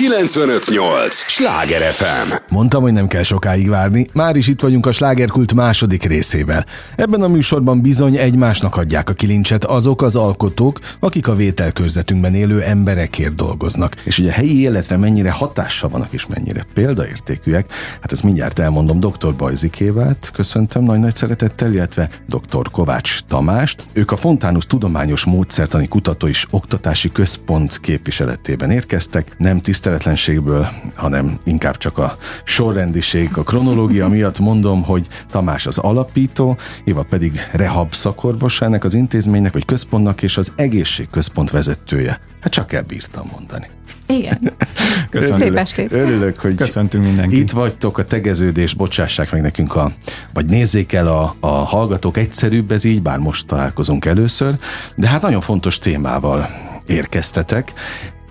958! Sláger FM! Mondtam, hogy nem kell sokáig várni, már is itt vagyunk a slágerkult második részével. Ebben a műsorban bizony egymásnak adják a kilincset azok az alkotók, akik a vételkörzetünkben élő emberekért dolgoznak. És ugye a helyi életre mennyire hatással vannak és mennyire példaértékűek, hát ezt mindjárt elmondom dr. Bajzikévát, köszöntöm nagy-nagy szeretettel, illetve dr. Kovács Tamást. Ők a Fontánus Tudományos Módszertani Kutató és Oktatási Központ képviseletében érkeztek, nem tiszteletlenségből, hanem inkább csak a sorrendiség, a kronológia miatt mondom, hogy Tamás az alapító, Éva pedig rehab szakorvos ennek az intézménynek, vagy központnak, és az egészségközpont vezetője. Hát csak elbírtam mondani. Igen. Köszönöm. Szép estét. Örülök, hogy Köszöntünk mindenkit. itt vagytok a tegeződés, bocsássák meg nekünk a, vagy nézzék el a, a hallgatók, egyszerűbb ez így, bár most találkozunk először, de hát nagyon fontos témával érkeztetek,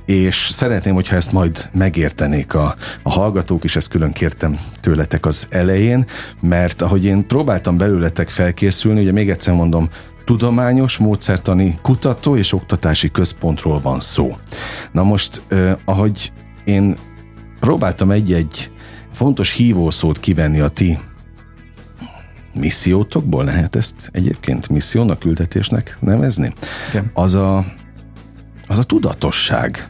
és szeretném, hogyha ezt majd megértenék a, a hallgatók is, ezt külön kértem tőletek az elején, mert ahogy én próbáltam belőletek felkészülni, ugye még egyszer mondom, tudományos, módszertani kutató és oktatási központról van szó. Na most, eh, ahogy én próbáltam egy-egy fontos hívószót kivenni a ti missziótokból, lehet ezt egyébként missziónak, küldetésnek nevezni? Igen. Az a, az a tudatosság.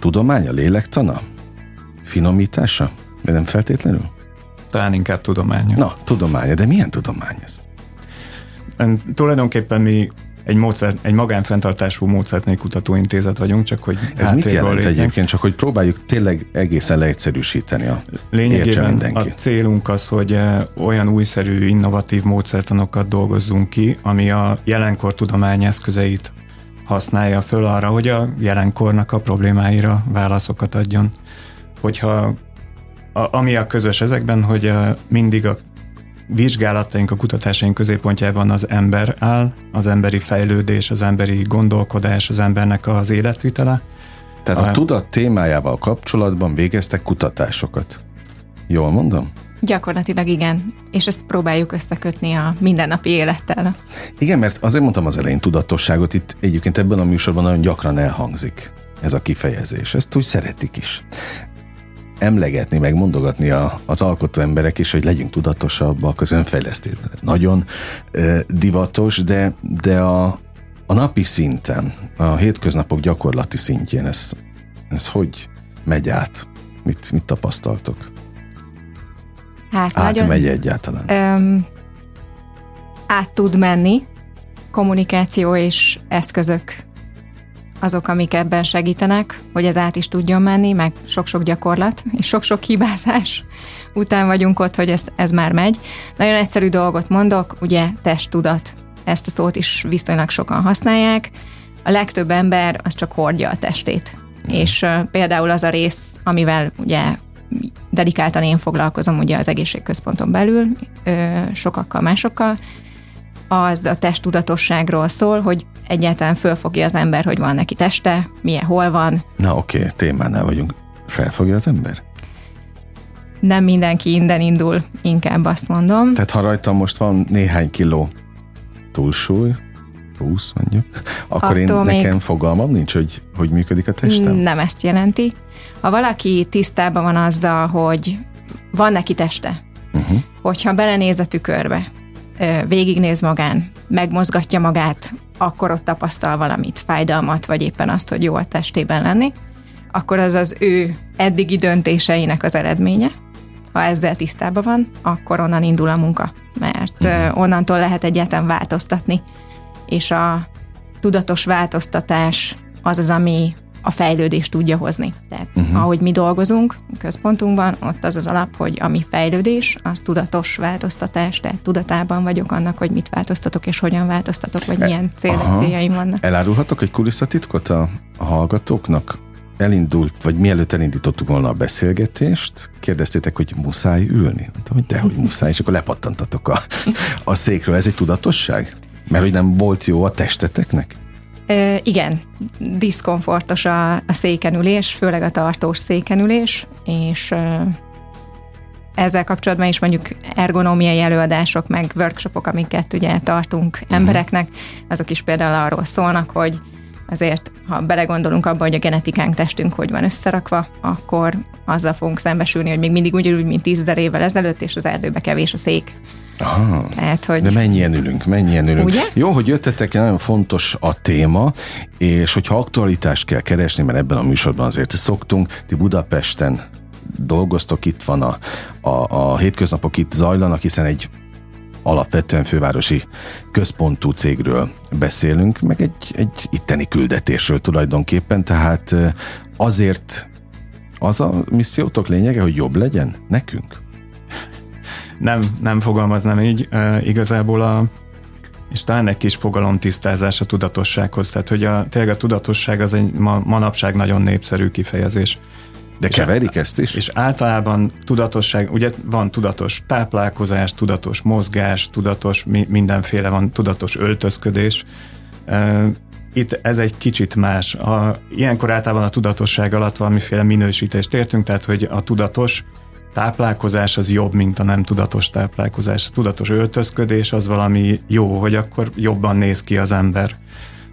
Tudománya, lélektana? Finomítása? De nem feltétlenül? Talán inkább tudománya. Na, tudománya, de milyen tudomány ez? Ön- Tulajdonképpen mi egy, módszer, egy magánfenntartású módszertani kutatóintézet vagyunk, csak hogy Ez mit jelent lépjek. egyébként? Csak hogy próbáljuk tényleg egészen leegyszerűsíteni a Lényegében a célunk az, hogy eh, olyan újszerű, innovatív módszertanokat dolgozzunk ki, ami a jelenkor tudomány eszközeit használja föl arra, hogy a jelenkornak a problémáira válaszokat adjon. Hogyha a, ami a közös ezekben, hogy eh, mindig a vizsgálataink, a kutatásaink középpontjában az ember áll, az emberi fejlődés, az emberi gondolkodás, az embernek az életvitele. Tehát a a- tudat témájával kapcsolatban végeztek kutatásokat. Jól mondom? Gyakorlatilag igen. És ezt próbáljuk összekötni a mindennapi élettel. Igen, mert azért mondtam az elején tudatosságot, itt egyébként ebben a műsorban nagyon gyakran elhangzik ez a kifejezés. Ezt úgy szeretik is. Emlegetni, meg mondogatni a, az alkotó emberek is, hogy legyünk tudatosabbak az önfejlesztésben. Ez nagyon ö, divatos, de, de a, a napi szinten, a hétköznapok gyakorlati szintjén ez, ez hogy megy át? Mit, mit tapasztaltok? Hát Átmegy egyáltalán? öm, át tud menni, kommunikáció és eszközök azok, amik ebben segítenek, hogy ez át is tudjon menni, meg sok-sok gyakorlat, és sok-sok hibázás után vagyunk ott, hogy ez, ez már megy. Nagyon egyszerű dolgot mondok, ugye testtudat. Ezt a szót is viszonylag sokan használják. A legtöbb ember az csak hordja a testét. Mm. És uh, például az a rész, amivel ugye dedikáltan én foglalkozom ugye az egészségközponton belül, sokakkal, másokkal, az a testtudatosságról szól, hogy egyáltalán fölfogja az ember, hogy van neki teste, milyen, hol van. Na oké, okay, témánál vagyunk. Felfogja az ember? Nem mindenki innen indul, inkább azt mondom. Tehát ha rajtam most van néhány kiló túlsúly, 20 mondjuk, akkor én Attól még- nekem fogalmam nincs, hogy hogy működik a testem? Nem ezt jelenti. Ha valaki tisztában van azzal, hogy van neki teste, Uh-huh. hogyha belenéz a tükörbe, végignéz magán, megmozgatja magát, akkor ott tapasztal valamit, fájdalmat, vagy éppen azt, hogy jó a testében lenni, akkor az az ő eddigi döntéseinek az eredménye. Ha ezzel tisztában van, akkor onnan indul a munka, mert ö, onnantól lehet egyáltalán változtatni. És a tudatos változtatás az az, ami a fejlődést tudja hozni. Tehát uh-huh. ahogy mi dolgozunk a központunkban, ott az az alap, hogy ami fejlődés, az tudatos változtatás, tehát tudatában vagyok annak, hogy mit változtatok és hogyan változtatok, vagy milyen cél, céljaim vannak. Elárulhatok egy kulisszatitkot a, a hallgatóknak? Elindult, vagy mielőtt elindítottuk volna a beszélgetést, kérdeztétek, hogy muszáj ülni? Mondtam, hogy dehogy muszáj, és akkor lepattantatok a, a székről. Ez egy tudatosság? Mert hogy nem volt jó a testeteknek? Ö, igen, diszkomfortos a, a székenülés, főleg a tartós székenülés, és ö, ezzel kapcsolatban is mondjuk ergonómiai előadások, meg workshopok, amiket ugye tartunk embereknek, azok is például arról szólnak, hogy azért, ha belegondolunk abba, hogy a genetikánk testünk hogy van összerakva, akkor azzal fogunk szembesülni, hogy még mindig ugyanúgy, mint tízezer évvel ezelőtt, és az erdőbe kevés a szék. Aha, Tehát, hogy... De mennyien ülünk, mennyien ülünk. Ugye? Jó, hogy jöttetek, nagyon fontos a téma, és hogyha aktualitást kell keresni, mert ebben a műsorban azért szoktunk, ti Budapesten dolgoztok, itt van a, a, a hétköznapok itt zajlanak, hiszen egy alapvetően fővárosi központú cégről beszélünk, meg egy, egy itteni küldetésről tulajdonképpen, tehát azért az a missziótok lényege, hogy jobb legyen nekünk? Nem, nem fogalmaznám így. E, igazából a, és talán egy kis fogalomtisztázás a tudatossághoz. Tehát, hogy a, tényleg a tudatosság az egy ma, manapság nagyon népszerű kifejezés. De keverik ezt is? És általában tudatosság, ugye van tudatos táplálkozás, tudatos mozgás, tudatos mindenféle van, tudatos öltözködés. Itt ez egy kicsit más. A, ilyenkor általában a tudatosság alatt valamiféle minősítést értünk, tehát hogy a tudatos táplálkozás az jobb, mint a nem tudatos táplálkozás. A tudatos öltözködés az valami jó, hogy akkor jobban néz ki az ember.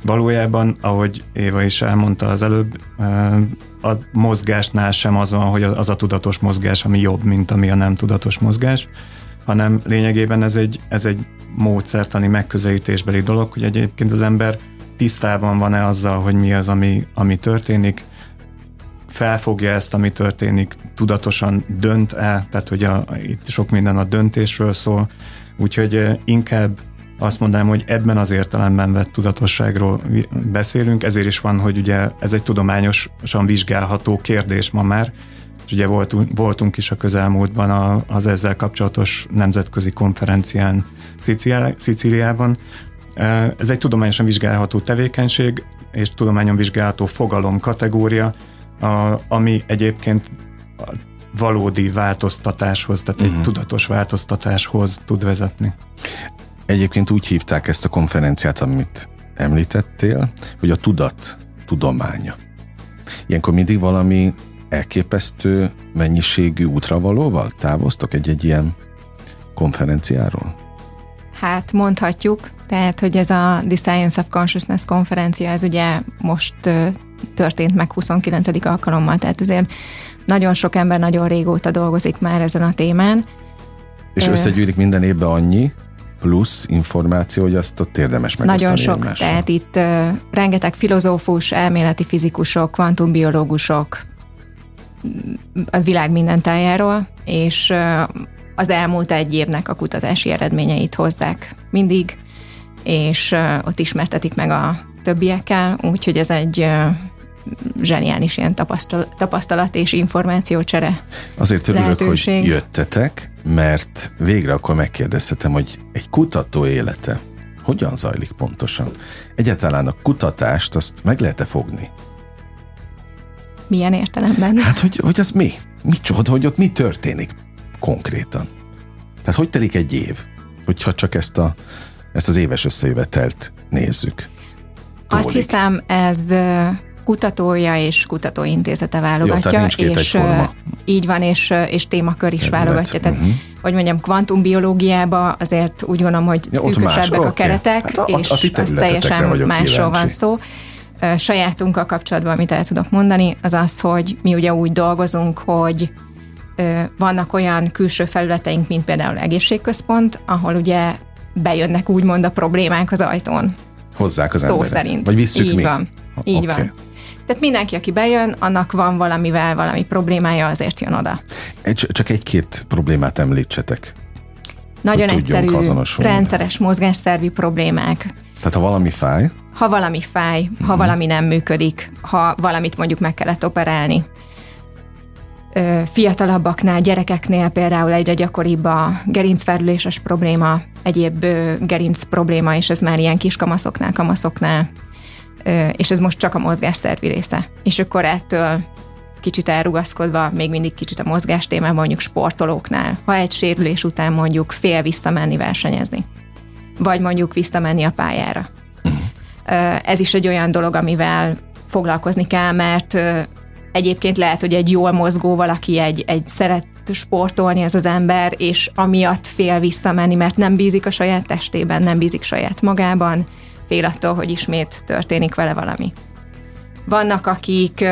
Valójában, ahogy Éva is elmondta az előbb, a mozgásnál sem az van, hogy az a tudatos mozgás, ami jobb, mint ami a nem tudatos mozgás, hanem lényegében ez egy, ez egy módszertani megközelítésbeli dolog, hogy egyébként az ember tisztában van-e azzal, hogy mi az, ami, ami történik, felfogja ezt, ami történik, tudatosan dönt-e, tehát hogy a, itt sok minden a döntésről szól, úgyhogy inkább azt mondanám, hogy ebben az értelemben vett tudatosságról beszélünk, ezért is van, hogy ugye ez egy tudományosan vizsgálható kérdés ma már, és ugye voltunk, voltunk is a közelmúltban a, az ezzel kapcsolatos nemzetközi konferencián Szicíliában. Ez egy tudományosan vizsgálható tevékenység, és tudományon vizsgálható fogalom kategória, a, ami egyébként valódi változtatáshoz, tehát uh-huh. egy mhm. tudatos változtatáshoz tud vezetni. Egyébként úgy hívták ezt a konferenciát, amit említettél, hogy a tudat tudománya. Ilyenkor mindig valami elképesztő mennyiségű útravalóval távoztok egy-egy ilyen konferenciáról? Hát mondhatjuk, tehát, hogy ez a The Science of Consciousness konferencia, ez ugye most történt meg 29. alkalommal, tehát azért nagyon sok ember nagyon régóta dolgozik már ezen a témán. És összegyűlik minden évben annyi, plusz információ, hogy azt ott érdemes megosztani Nagyon sok, egymással. tehát itt uh, rengeteg filozófus, elméleti fizikusok, kvantumbiológusok a világ minden tájáról, és uh, az elmúlt egy évnek a kutatási eredményeit hozzák mindig, és uh, ott ismertetik meg a többiekkel, úgyhogy ez egy uh, zseniális ilyen tapasztalat, tapasztalat és információcsere Azért örülök, lehetőség. hogy jöttetek, mert végre akkor megkérdezhetem, hogy egy kutató élete hogyan zajlik pontosan? Egyáltalán a kutatást azt meg lehet-e fogni? Milyen értelemben? Hát, hogy, hogy az mi? Micsoda, hogy ott mi történik konkrétan? Tehát hogy telik egy év, hogyha csak ezt, a, ezt az éves összejövetelt nézzük? Tólik. Azt hiszem, ez kutatója és kutatóintézete válogatja, Jó, és így van, és, és témakör is Terület. válogatja. Tehát, uh-huh. hogy mondjam, kvantumbiológiába azért úgy gondolom, hogy ja, szűkösebbek a keretek, okay. hát a, és a, a az teljesen másról van szó. Sajátunkkal kapcsolatban, amit el tudok mondani, az az, hogy mi ugye úgy dolgozunk, hogy vannak olyan külső felületeink, mint például egészségközpont, ahol ugye bejönnek úgymond a problémák az ajtón. Hozzák az Szó emberek. szerint. Vagy visszük Így mi? van. Így okay. van. Tehát mindenki, aki bejön, annak van valamivel valami problémája, azért jön oda. Csak egy-két problémát említsetek. Nagyon egyszerű, rendszeres mozgásszervi problémák. Tehát ha valami fáj? Ha valami fáj, ha uh-huh. valami nem működik, ha valamit mondjuk meg kellett operálni. Fiatalabbaknál, gyerekeknél például egyre gyakoribb a gerincfelüléses probléma, egyéb gerinc probléma, és ez már ilyen kiskamaszoknál, kamaszoknál és ez most csak a mozgásszervi része. És akkor ettől kicsit elrugaszkodva, még mindig kicsit a mozgás témában mondjuk sportolóknál, ha egy sérülés után mondjuk fél visszamenni versenyezni, vagy mondjuk visszamenni a pályára. Ez is egy olyan dolog, amivel foglalkozni kell, mert egyébként lehet, hogy egy jól mozgó valaki, egy, egy szeret sportolni ez az ember, és amiatt fél visszamenni, mert nem bízik a saját testében, nem bízik saját magában, fél attól, hogy ismét történik vele valami. Vannak, akik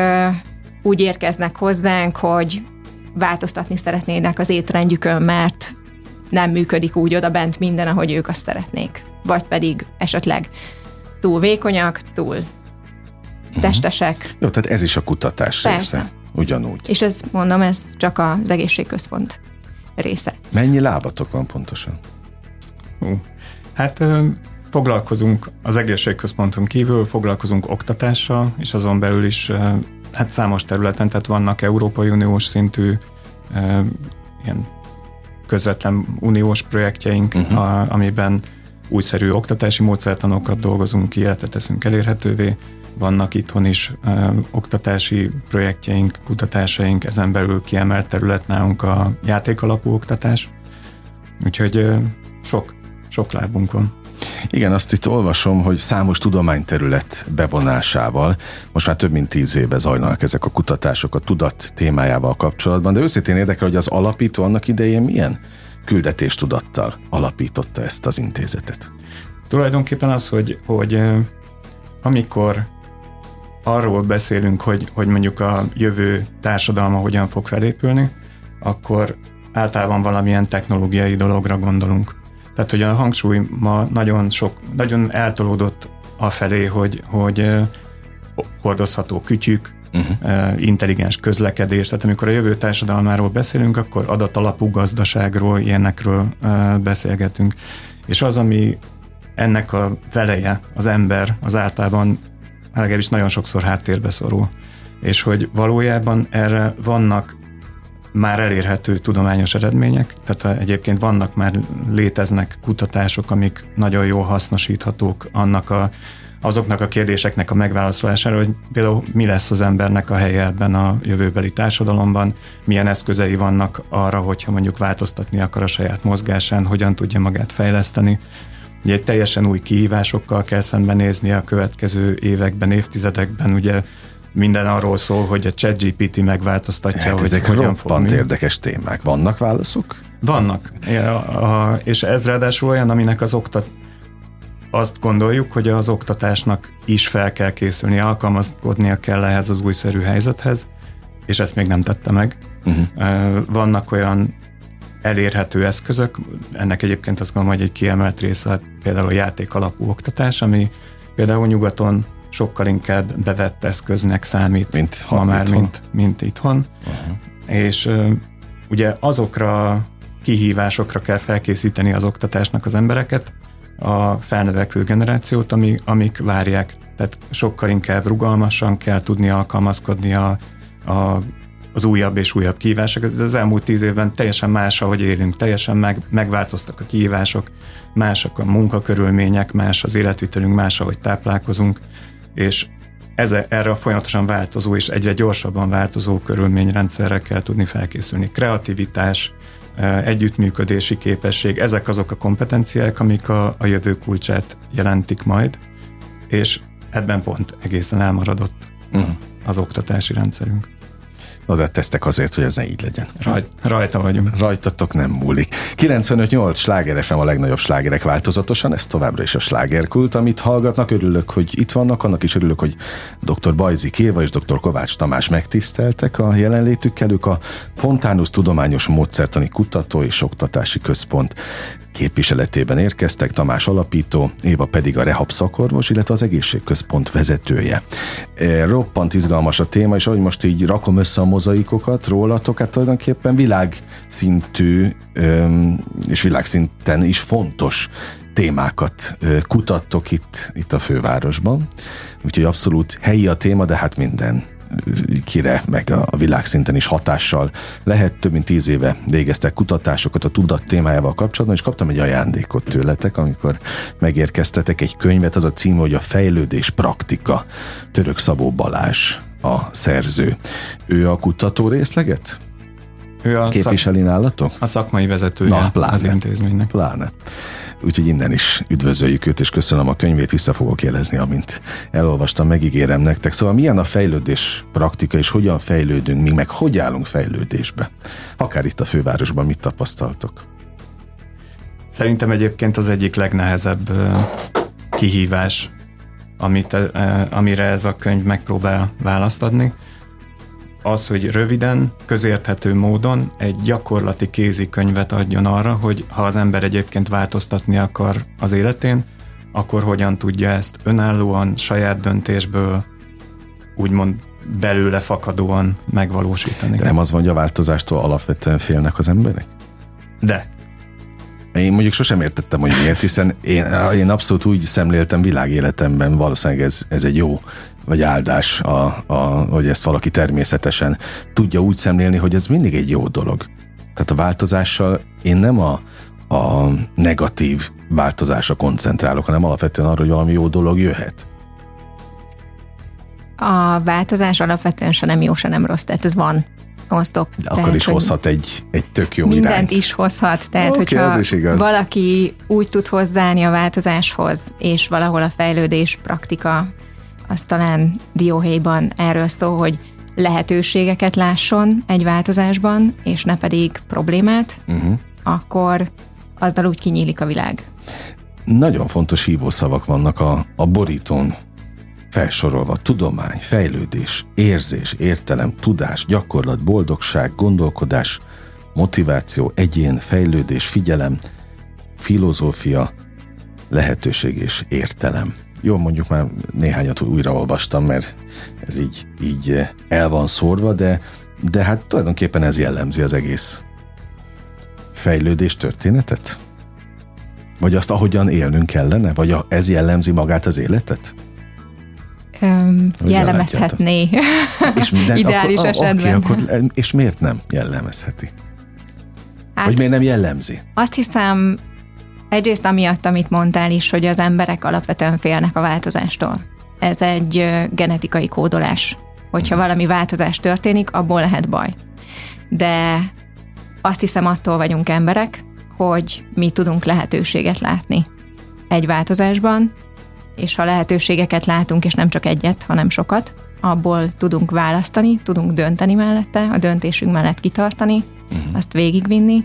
úgy érkeznek hozzánk, hogy változtatni szeretnének az étrendjükön, mert nem működik úgy oda bent minden, ahogy ők azt szeretnék. Vagy pedig esetleg túl vékonyak, túl uh-huh. testesek. Jó, tehát ez is a kutatás Persze. része. Ugyanúgy. És ez, mondom, ez csak az egészségközpont része. Mennyi lábatok van pontosan? Uh, hát foglalkozunk az egészségközponton kívül, foglalkozunk oktatással, és azon belül is hát számos területen, tehát vannak Európai Uniós szintű ilyen közvetlen uniós projektjeink, uh-huh. a, amiben újszerű oktatási módszertanokat dolgozunk ki, illetve teszünk elérhetővé. Vannak itthon is ö, oktatási projektjeink, kutatásaink, ezen belül kiemelt terület nálunk a játékalapú oktatás. Úgyhogy ö, sok, sok lábunk van. Igen, azt itt olvasom, hogy számos tudományterület bevonásával most már több mint tíz éve zajlanak ezek a kutatások a tudat témájával kapcsolatban, de őszintén érdekel, hogy az alapító annak idején milyen küldetéstudattal alapította ezt az intézetet. Tulajdonképpen az, hogy, hogy amikor arról beszélünk, hogy, hogy mondjuk a jövő társadalma hogyan fog felépülni, akkor általában valamilyen technológiai dologra gondolunk. Tehát, hogy a hangsúly ma nagyon sok, nagyon eltolódott afelé, hogy, hogy hordozható kütyük, uh-huh. intelligens közlekedés. Tehát amikor a jövő társadalmáról beszélünk, akkor adatalapú gazdaságról, ilyenekről beszélgetünk. És az, ami ennek a veleje, az ember, az általában legalábbis nagyon sokszor háttérbe szorul. És hogy valójában erre vannak már elérhető tudományos eredmények, tehát egyébként vannak már léteznek kutatások, amik nagyon jól hasznosíthatók annak a, azoknak a kérdéseknek a megválaszolására, hogy például mi lesz az embernek a helye ebben a jövőbeli társadalomban, milyen eszközei vannak arra, hogyha mondjuk változtatni akar a saját mozgásán, hogyan tudja magát fejleszteni. Ugye teljesen új kihívásokkal kell szembenézni a következő években, évtizedekben, ugye minden arról szól, hogy a ChatGPT megváltoztatja, hát hogy ezek hogyan fog érdekes témák. Vannak válaszok? Vannak. Ja, a, és ez ráadásul olyan, aminek az oktat, azt gondoljuk, hogy az oktatásnak is fel kell készülni, alkalmazkodnia kell ehhez az újszerű helyzethez, és ezt még nem tette meg. Uh-huh. Vannak olyan elérhető eszközök, ennek egyébként azt gondolom, hogy egy kiemelt része például a játék alapú oktatás, ami például nyugaton sokkal inkább bevett eszköznek számít mint ma már, itthon. mint, mint itthon. Uh-huh. És ugye azokra kihívásokra kell felkészíteni az oktatásnak az embereket, a felnövekvő generációt, ami, amik várják. Tehát sokkal inkább rugalmasan kell tudni alkalmazkodni a, a, az újabb és újabb kihívások. Az elmúlt tíz évben teljesen más, ahogy élünk, teljesen meg, megváltoztak a kihívások, mások a munkakörülmények, más az életvitelünk, más, ahogy táplálkozunk és ez, erre a folyamatosan változó és egyre gyorsabban változó körülményrendszerre kell tudni felkészülni. Kreativitás, e, együttműködési képesség, ezek azok a kompetenciák, amik a, a jövő kulcsát jelentik majd, és ebben pont egészen elmaradott uh-huh. az oktatási rendszerünk. De tesztek azért, hogy ez ne így legyen. Rajt, rajta vagyunk. Rajtatok nem múlik. 95-8 sláger FM a legnagyobb slágerek változatosan, ez továbbra is a slágerkult, amit hallgatnak. Örülök, hogy itt vannak, annak is örülök, hogy dr. Bajzi Kéva és dr. Kovács Tamás megtiszteltek a jelenlétükkel. Ők a Fontánus Tudományos Módszertani Kutató és Oktatási Központ képviseletében érkeztek, Tamás alapító, Éva pedig a rehab szakorvos, illetve az egészségközpont vezetője. E, roppant izgalmas a téma, és ahogy most így rakom össze a mozaikokat rólatok, hát tulajdonképpen világszintű és világszinten is fontos témákat kutattok itt, itt a fővárosban. Úgyhogy abszolút helyi a téma, de hát minden kire, meg a világszinten is hatással lehet. Több mint tíz éve végeztek kutatásokat a tudat témájával kapcsolatban, és kaptam egy ajándékot tőletek, amikor megérkeztetek egy könyvet, az a cím, hogy a fejlődés praktika. Török Szabó Balázs a szerző. Ő a kutató részleget? Ő a képviseli szak... nálatok? A szakmai vezetője Na, pláne, az intézménynek. Pláne. Úgyhogy innen is üdvözöljük őt, és köszönöm a könyvét, vissza fogok jelezni, amint elolvastam, megígérem nektek. Szóval milyen a fejlődés praktika, és hogyan fejlődünk mi, meg hogy állunk fejlődésbe? Akár itt a fővárosban mit tapasztaltok? Szerintem egyébként az egyik legnehezebb kihívás amit, amire ez a könyv megpróbál választ adni, az, hogy röviden, közérthető módon egy gyakorlati kézikönyvet adjon arra, hogy ha az ember egyébként változtatni akar az életén, akkor hogyan tudja ezt önállóan, saját döntésből, úgymond belőle fakadóan megvalósítani. De nem az van, hogy a változástól alapvetően félnek az emberek? De. Én mondjuk sosem értettem, hogy miért, hiszen én, én abszolút úgy szemléltem világéletemben, valószínűleg ez, ez egy jó vagy áldás, a, a, hogy ezt valaki természetesen tudja úgy szemlélni, hogy ez mindig egy jó dolog. Tehát a változással én nem a, a negatív változásra koncentrálok, hanem alapvetően arra, hogy valami jó dolog jöhet. A változás alapvetően se nem jó, se nem rossz, tehát ez van non-stop. De akkor is hozhat egy, egy tök jó Mindent irányt. is hozhat, tehát Oké, hogyha valaki úgy tud hozzáállni a változáshoz, és valahol a fejlődés praktika, az talán dióhéjban erről szól, hogy lehetőségeket lásson egy változásban, és ne pedig problémát, uh-huh. akkor azzal úgy kinyílik a világ. Nagyon fontos hívószavak vannak a, a borítón felsorolva. Tudomány, fejlődés, érzés, értelem, tudás, gyakorlat, boldogság, gondolkodás, motiváció, egyén, fejlődés, figyelem, filozófia, lehetőség és értelem. Jó, mondjuk már néhányat újraolvastam, mert ez így, így el van szórva, de, de hát tulajdonképpen ez jellemzi az egész fejlődés történetet? Vagy azt, ahogyan élnünk kellene? Vagy ez jellemzi magát az életet? Jellemezhetné. És Ideális akkor, esetben. Okay, akkor, és miért nem jellemezheti? Hát, Vagy miért nem jellemzi? Azt hiszem, egyrészt amiatt, amit mondtál is, hogy az emberek alapvetően félnek a változástól. Ez egy genetikai kódolás. Hogyha hmm. valami változás történik, abból lehet baj. De azt hiszem, attól vagyunk emberek, hogy mi tudunk lehetőséget látni egy változásban, és ha lehetőségeket látunk, és nem csak egyet, hanem sokat, abból tudunk választani, tudunk dönteni mellette, a döntésünk mellett kitartani, uh-huh. azt végigvinni,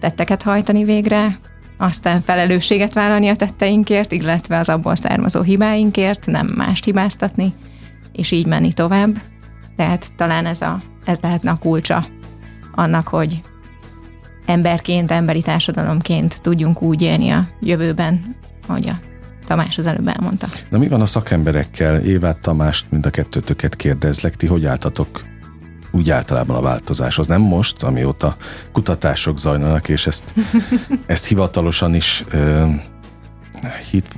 tetteket hajtani végre, aztán felelősséget vállalni a tetteinkért, illetve az abból származó hibáinkért, nem mást hibáztatni, és így menni tovább. Tehát talán ez, a, ez lehetne a kulcsa annak, hogy emberként, emberi társadalomként tudjunk úgy élni a jövőben, hogy a Tamás az előbb elmondta. Na mi van a szakemberekkel? Évát Tamást, mind a kettőtöket kérdezlek, ti hogy álltatok úgy általában a változáshoz? Nem most, amióta kutatások zajlanak, és ezt, ezt hivatalosan is ö,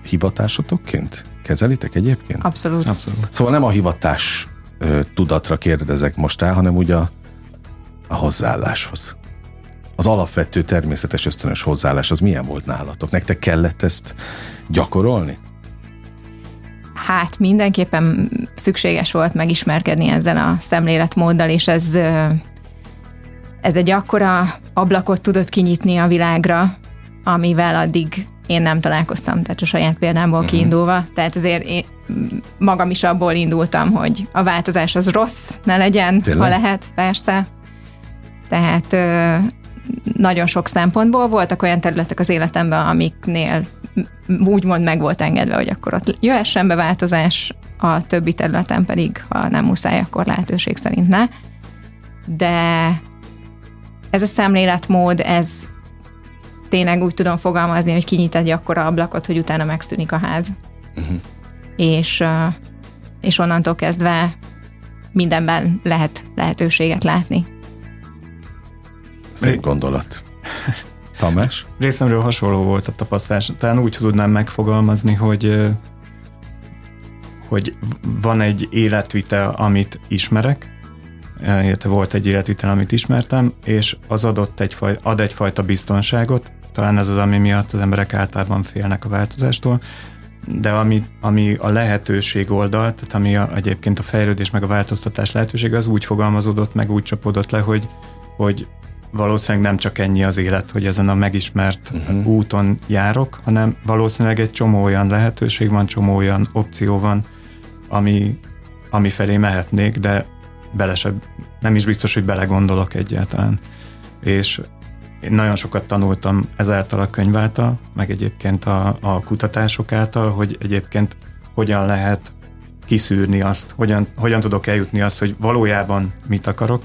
hivatásotokként kezelitek egyébként? Abszolút. Abszolút. Szóval nem a hivatás ö, tudatra kérdezek most rá, hanem ugye a, a hozzáálláshoz az alapvető természetes ösztönös hozzáállás az milyen volt nálatok? Nektek kellett ezt gyakorolni? Hát mindenképpen szükséges volt megismerkedni ezzel a szemléletmóddal, és ez, ez egy akkora ablakot tudott kinyitni a világra, amivel addig én nem találkoztam, tehát a saját példámból uh-huh. kiindulva. Tehát azért én magam is abból indultam, hogy a változás az rossz, ne legyen, Tényleg? ha lehet, persze. Tehát nagyon sok szempontból voltak olyan területek az életemben, amiknél úgymond meg volt engedve, hogy akkor ott jöhessen be változás, a többi területen pedig, ha nem muszáj, akkor lehetőség szerint ne. De ez a szemléletmód, ez tényleg úgy tudom fogalmazni, hogy kinyit egy akkora ablakot, hogy utána megszűnik a ház. Uh-huh. És, és onnantól kezdve mindenben lehet lehetőséget látni. Szép gondolat. Tamás? Részemről hasonló volt a tapasztalás. Talán úgy tudnám megfogalmazni, hogy hogy van egy életvitel, amit ismerek, illetve volt egy életvitel, amit ismertem, és az adott egyfaj, ad egyfajta biztonságot, talán ez az, ami miatt az emberek általában félnek a változástól, de ami, ami a lehetőség oldal, tehát ami a, egyébként a fejlődés meg a változtatás lehetőség, az úgy fogalmazódott meg, úgy csapódott le, hogy, hogy valószínűleg nem csak ennyi az élet, hogy ezen a megismert uh-huh. úton járok, hanem valószínűleg egy csomó olyan lehetőség van, csomó olyan opció van, ami, ami felé mehetnék, de bele se, nem is biztos, hogy belegondolok egyáltalán. És én nagyon sokat tanultam ezáltal a könyv által, meg egyébként a, a kutatások által, hogy egyébként hogyan lehet kiszűrni azt, hogyan, hogyan tudok eljutni azt, hogy valójában mit akarok,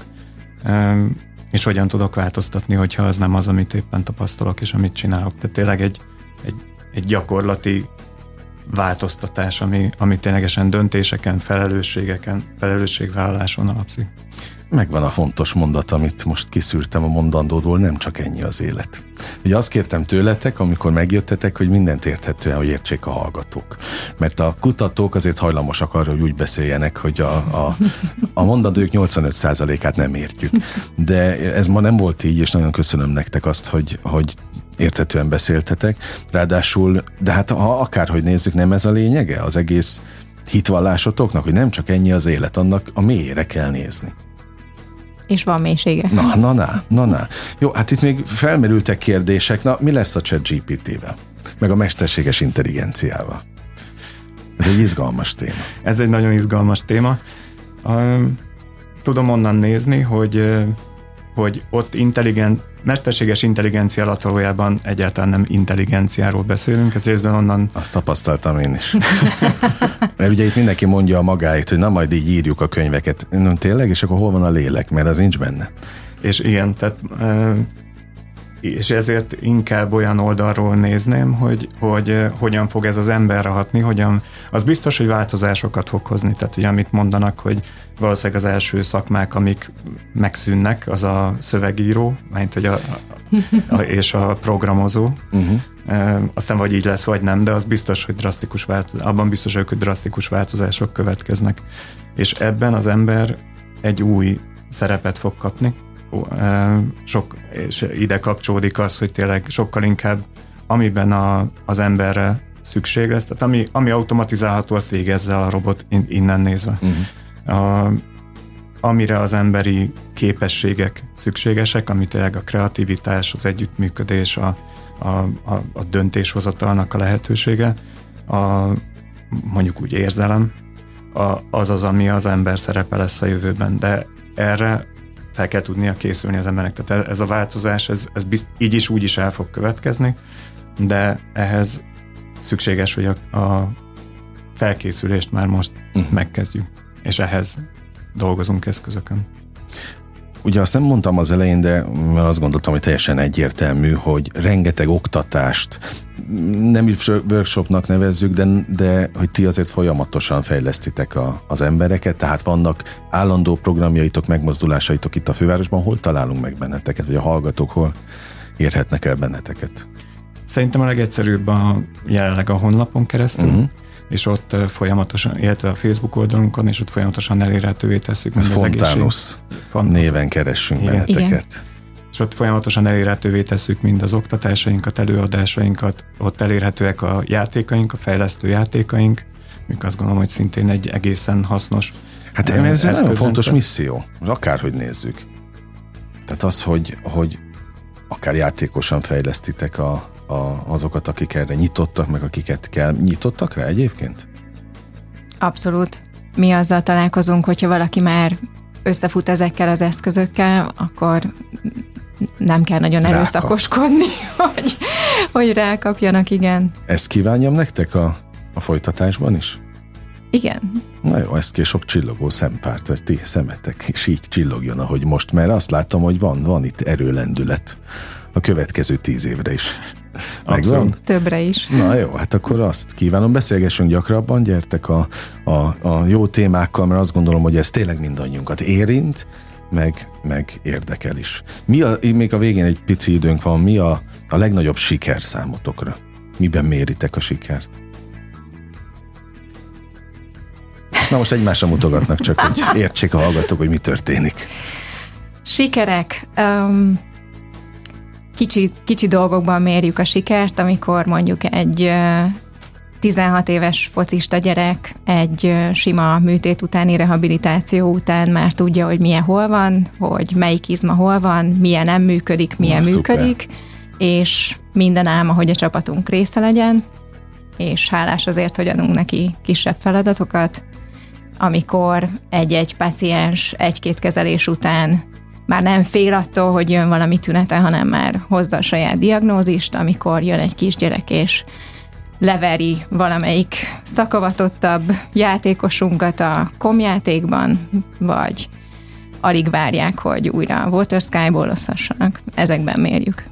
és hogyan tudok változtatni, hogyha az nem az, amit éppen tapasztalok, és amit csinálok. Tehát tényleg egy, egy, egy gyakorlati változtatás, ami, ami ténylegesen döntéseken, felelősségeken, felelősségvállaláson alapszik. Megvan a fontos mondat, amit most kiszűrtem a mondandódól, nem csak ennyi az élet. Ugye azt kértem tőletek, amikor megjöttetek, hogy mindent érthetően, hogy értsék a hallgatók. Mert a kutatók azért hajlamosak arra, hogy úgy beszéljenek, hogy a, a, a mondandók 85%-át nem értjük. De ez ma nem volt így, és nagyon köszönöm nektek azt, hogy, hogy érthetően beszéltetek. Ráadásul, de hát ha akárhogy nézzük, nem ez a lényege az egész hitvallásotoknak, hogy nem csak ennyi az élet, annak a mélyére kell nézni. És van mélysége. Na, na, na, na, na. Jó, hát itt még felmerültek kérdések. Na, mi lesz a chat GPT-vel? Meg a mesterséges intelligenciával? Ez egy izgalmas téma. Ez egy nagyon izgalmas téma. Tudom onnan nézni, hogy, hogy ott intelligent, mesterséges intelligencia alatt valójában egyáltalán nem intelligenciáról beszélünk, ez részben onnan... Azt tapasztaltam én is. Mert ugye itt mindenki mondja a magáit, hogy na majd így írjuk a könyveket. Nem, tényleg? És akkor hol van a lélek? Mert az nincs benne. És igen, tehát és ezért inkább olyan oldalról nézném, hogy, hogy hogyan fog ez az emberre hatni, hogyan, az biztos, hogy változásokat fog hozni, tehát ugye amit mondanak, hogy valószínűleg az első szakmák, amik megszűnnek, az a szövegíró, mint hogy a, a, és a programozó. Uh-huh. E, aztán vagy így lesz, vagy nem, de az biztos, hogy drasztikus változás, abban biztos, hogy drasztikus változások következnek. És ebben az ember egy új szerepet fog kapni, sok, és ide kapcsolódik az, hogy tényleg sokkal inkább amiben a, az emberre szükség lesz, tehát ami, ami automatizálható, azt végezze a robot innen nézve. Uh-huh. A, amire az emberi képességek szükségesek, ami tényleg a kreativitás, az együttműködés, a, a, a, a döntéshozatalnak a lehetősége, a, mondjuk úgy érzelem, a, az az, ami az ember szerepe lesz a jövőben. De erre fel kell tudnia készülni az embernek. Tehát ez a változás, ez, ez bizt, így is úgy is el fog következni, de ehhez szükséges, hogy a, a felkészülést már most uh-huh. megkezdjük, és ehhez dolgozunk eszközökön. Ugye azt nem mondtam az elején, de azt gondoltam, hogy teljesen egyértelmű, hogy rengeteg oktatást, nem is workshopnak nevezzük, de, de hogy ti azért folyamatosan fejlesztitek a, az embereket, tehát vannak állandó programjaitok, megmozdulásaitok itt a fővárosban, hol találunk meg benneteket, vagy a hallgatók hol érhetnek el benneteket? Szerintem a legegyszerűbb a, jelenleg a honlapon keresztül, uh-huh és ott folyamatosan, illetve a Facebook oldalunkon, és ott folyamatosan elérhetővé tesszük. Ez Fontánus Font... néven keressünk Igen. benneteket. Igen. És ott folyamatosan elérhetővé tesszük mind az oktatásainkat, előadásainkat, ott elérhetőek a játékaink, a fejlesztő játékaink, mik azt gondolom, hogy szintén egy egészen hasznos Hát ez egy nagyon fontos misszió, akárhogy nézzük. Tehát az, hogy, hogy akár játékosan fejlesztitek a, a, azokat, akik erre nyitottak, meg akiket kell. Nyitottak rá egyébként? Abszolút. Mi azzal találkozunk, hogyha valaki már összefut ezekkel az eszközökkel, akkor nem kell nagyon Rákap. erőszakoskodni, hogy, hogy rákapjanak, igen. Ezt kívánjam nektek a, a folytatásban is? Igen. Na jó, ezt ki sok csillogó szempárt, vagy ti szemetek is így csillogjon, ahogy most, mert azt látom, hogy van, van itt erőlendület a következő tíz évre is. Megvan? Többre is. Na jó, hát akkor azt kívánom, beszélgessünk gyakrabban, gyertek a, a, a jó témákkal, mert azt gondolom, hogy ez tényleg mindannyiunkat érint, meg, meg érdekel is. Mi a, még a végén egy pici időnk van, mi a, a legnagyobb siker számotokra? Miben méritek a sikert? Na most egymásra mutogatnak, csak hogy értsék a hallgatók, hogy mi történik. Sikerek. Um, kicsi, kicsi dolgokban mérjük a sikert, amikor mondjuk egy 16 éves focista gyerek egy sima műtét utáni rehabilitáció után már tudja, hogy milyen hol van, hogy melyik izma hol van, milyen nem működik, milyen Na, működik, szuper. és minden álma, hogy a csapatunk része legyen, és hálás azért, hogy adunk neki kisebb feladatokat, amikor egy-egy paciens egy-két kezelés után már nem fél attól, hogy jön valami tünete, hanem már hozza a saját diagnózist, amikor jön egy kisgyerek, és leveri valamelyik szakavatottabb játékosunkat a komjátékban, vagy alig várják, hogy újra Water Sky-ból Ezekben mérjük.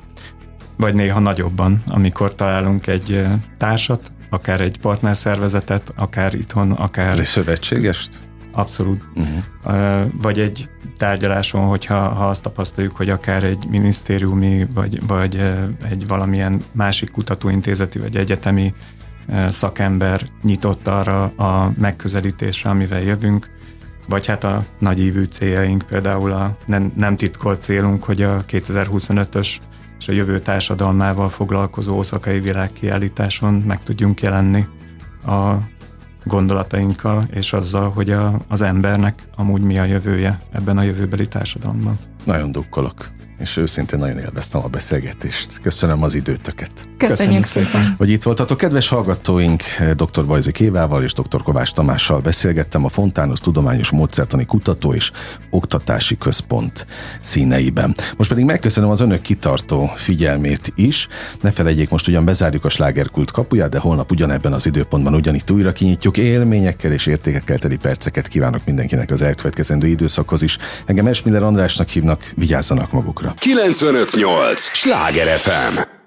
Vagy néha nagyobban, amikor találunk egy társat, akár egy partnerszervezetet, akár itthon, akár... Egy szövetségest? Abszolút. Uh-huh. Vagy egy tárgyaláson, hogyha ha azt tapasztaljuk, hogy akár egy minisztériumi, vagy, vagy egy valamilyen másik kutatóintézeti, vagy egyetemi szakember nyitott arra a megközelítésre, amivel jövünk, vagy hát a nagyívű céljaink, például a nem, nem titkolt célunk, hogy a 2025-ös és a jövő társadalmával foglalkozó oszakai világkiállításon meg tudjunk jelenni a gondolatainkkal, és azzal, hogy a, az embernek amúgy mi a jövője ebben a jövőbeli társadalomban. Nagyon dukkolok és őszintén nagyon élveztem a beszélgetést. Köszönöm az időtöket. Köszönjük, Köszönjük szépen. szépen. Hogy itt voltatok, kedves hallgatóink, dr. Bajzi Kévával és dr. Kovács Tamással beszélgettem a Fontánusz Tudományos Módszertani Kutató és Oktatási Központ színeiben. Most pedig megköszönöm az önök kitartó figyelmét is. Ne felejtjék, most ugyan bezárjuk a slágerkult kapuját, de holnap ugyanebben az időpontban ugyanitt újra kinyitjuk. Élményekkel és értékekkel teli perceket kívánok mindenkinek az elkövetkezendő időszakhoz is. Engem Esmiller Andrásnak hívnak, vigyázzanak magukra. 958! Sláger FM!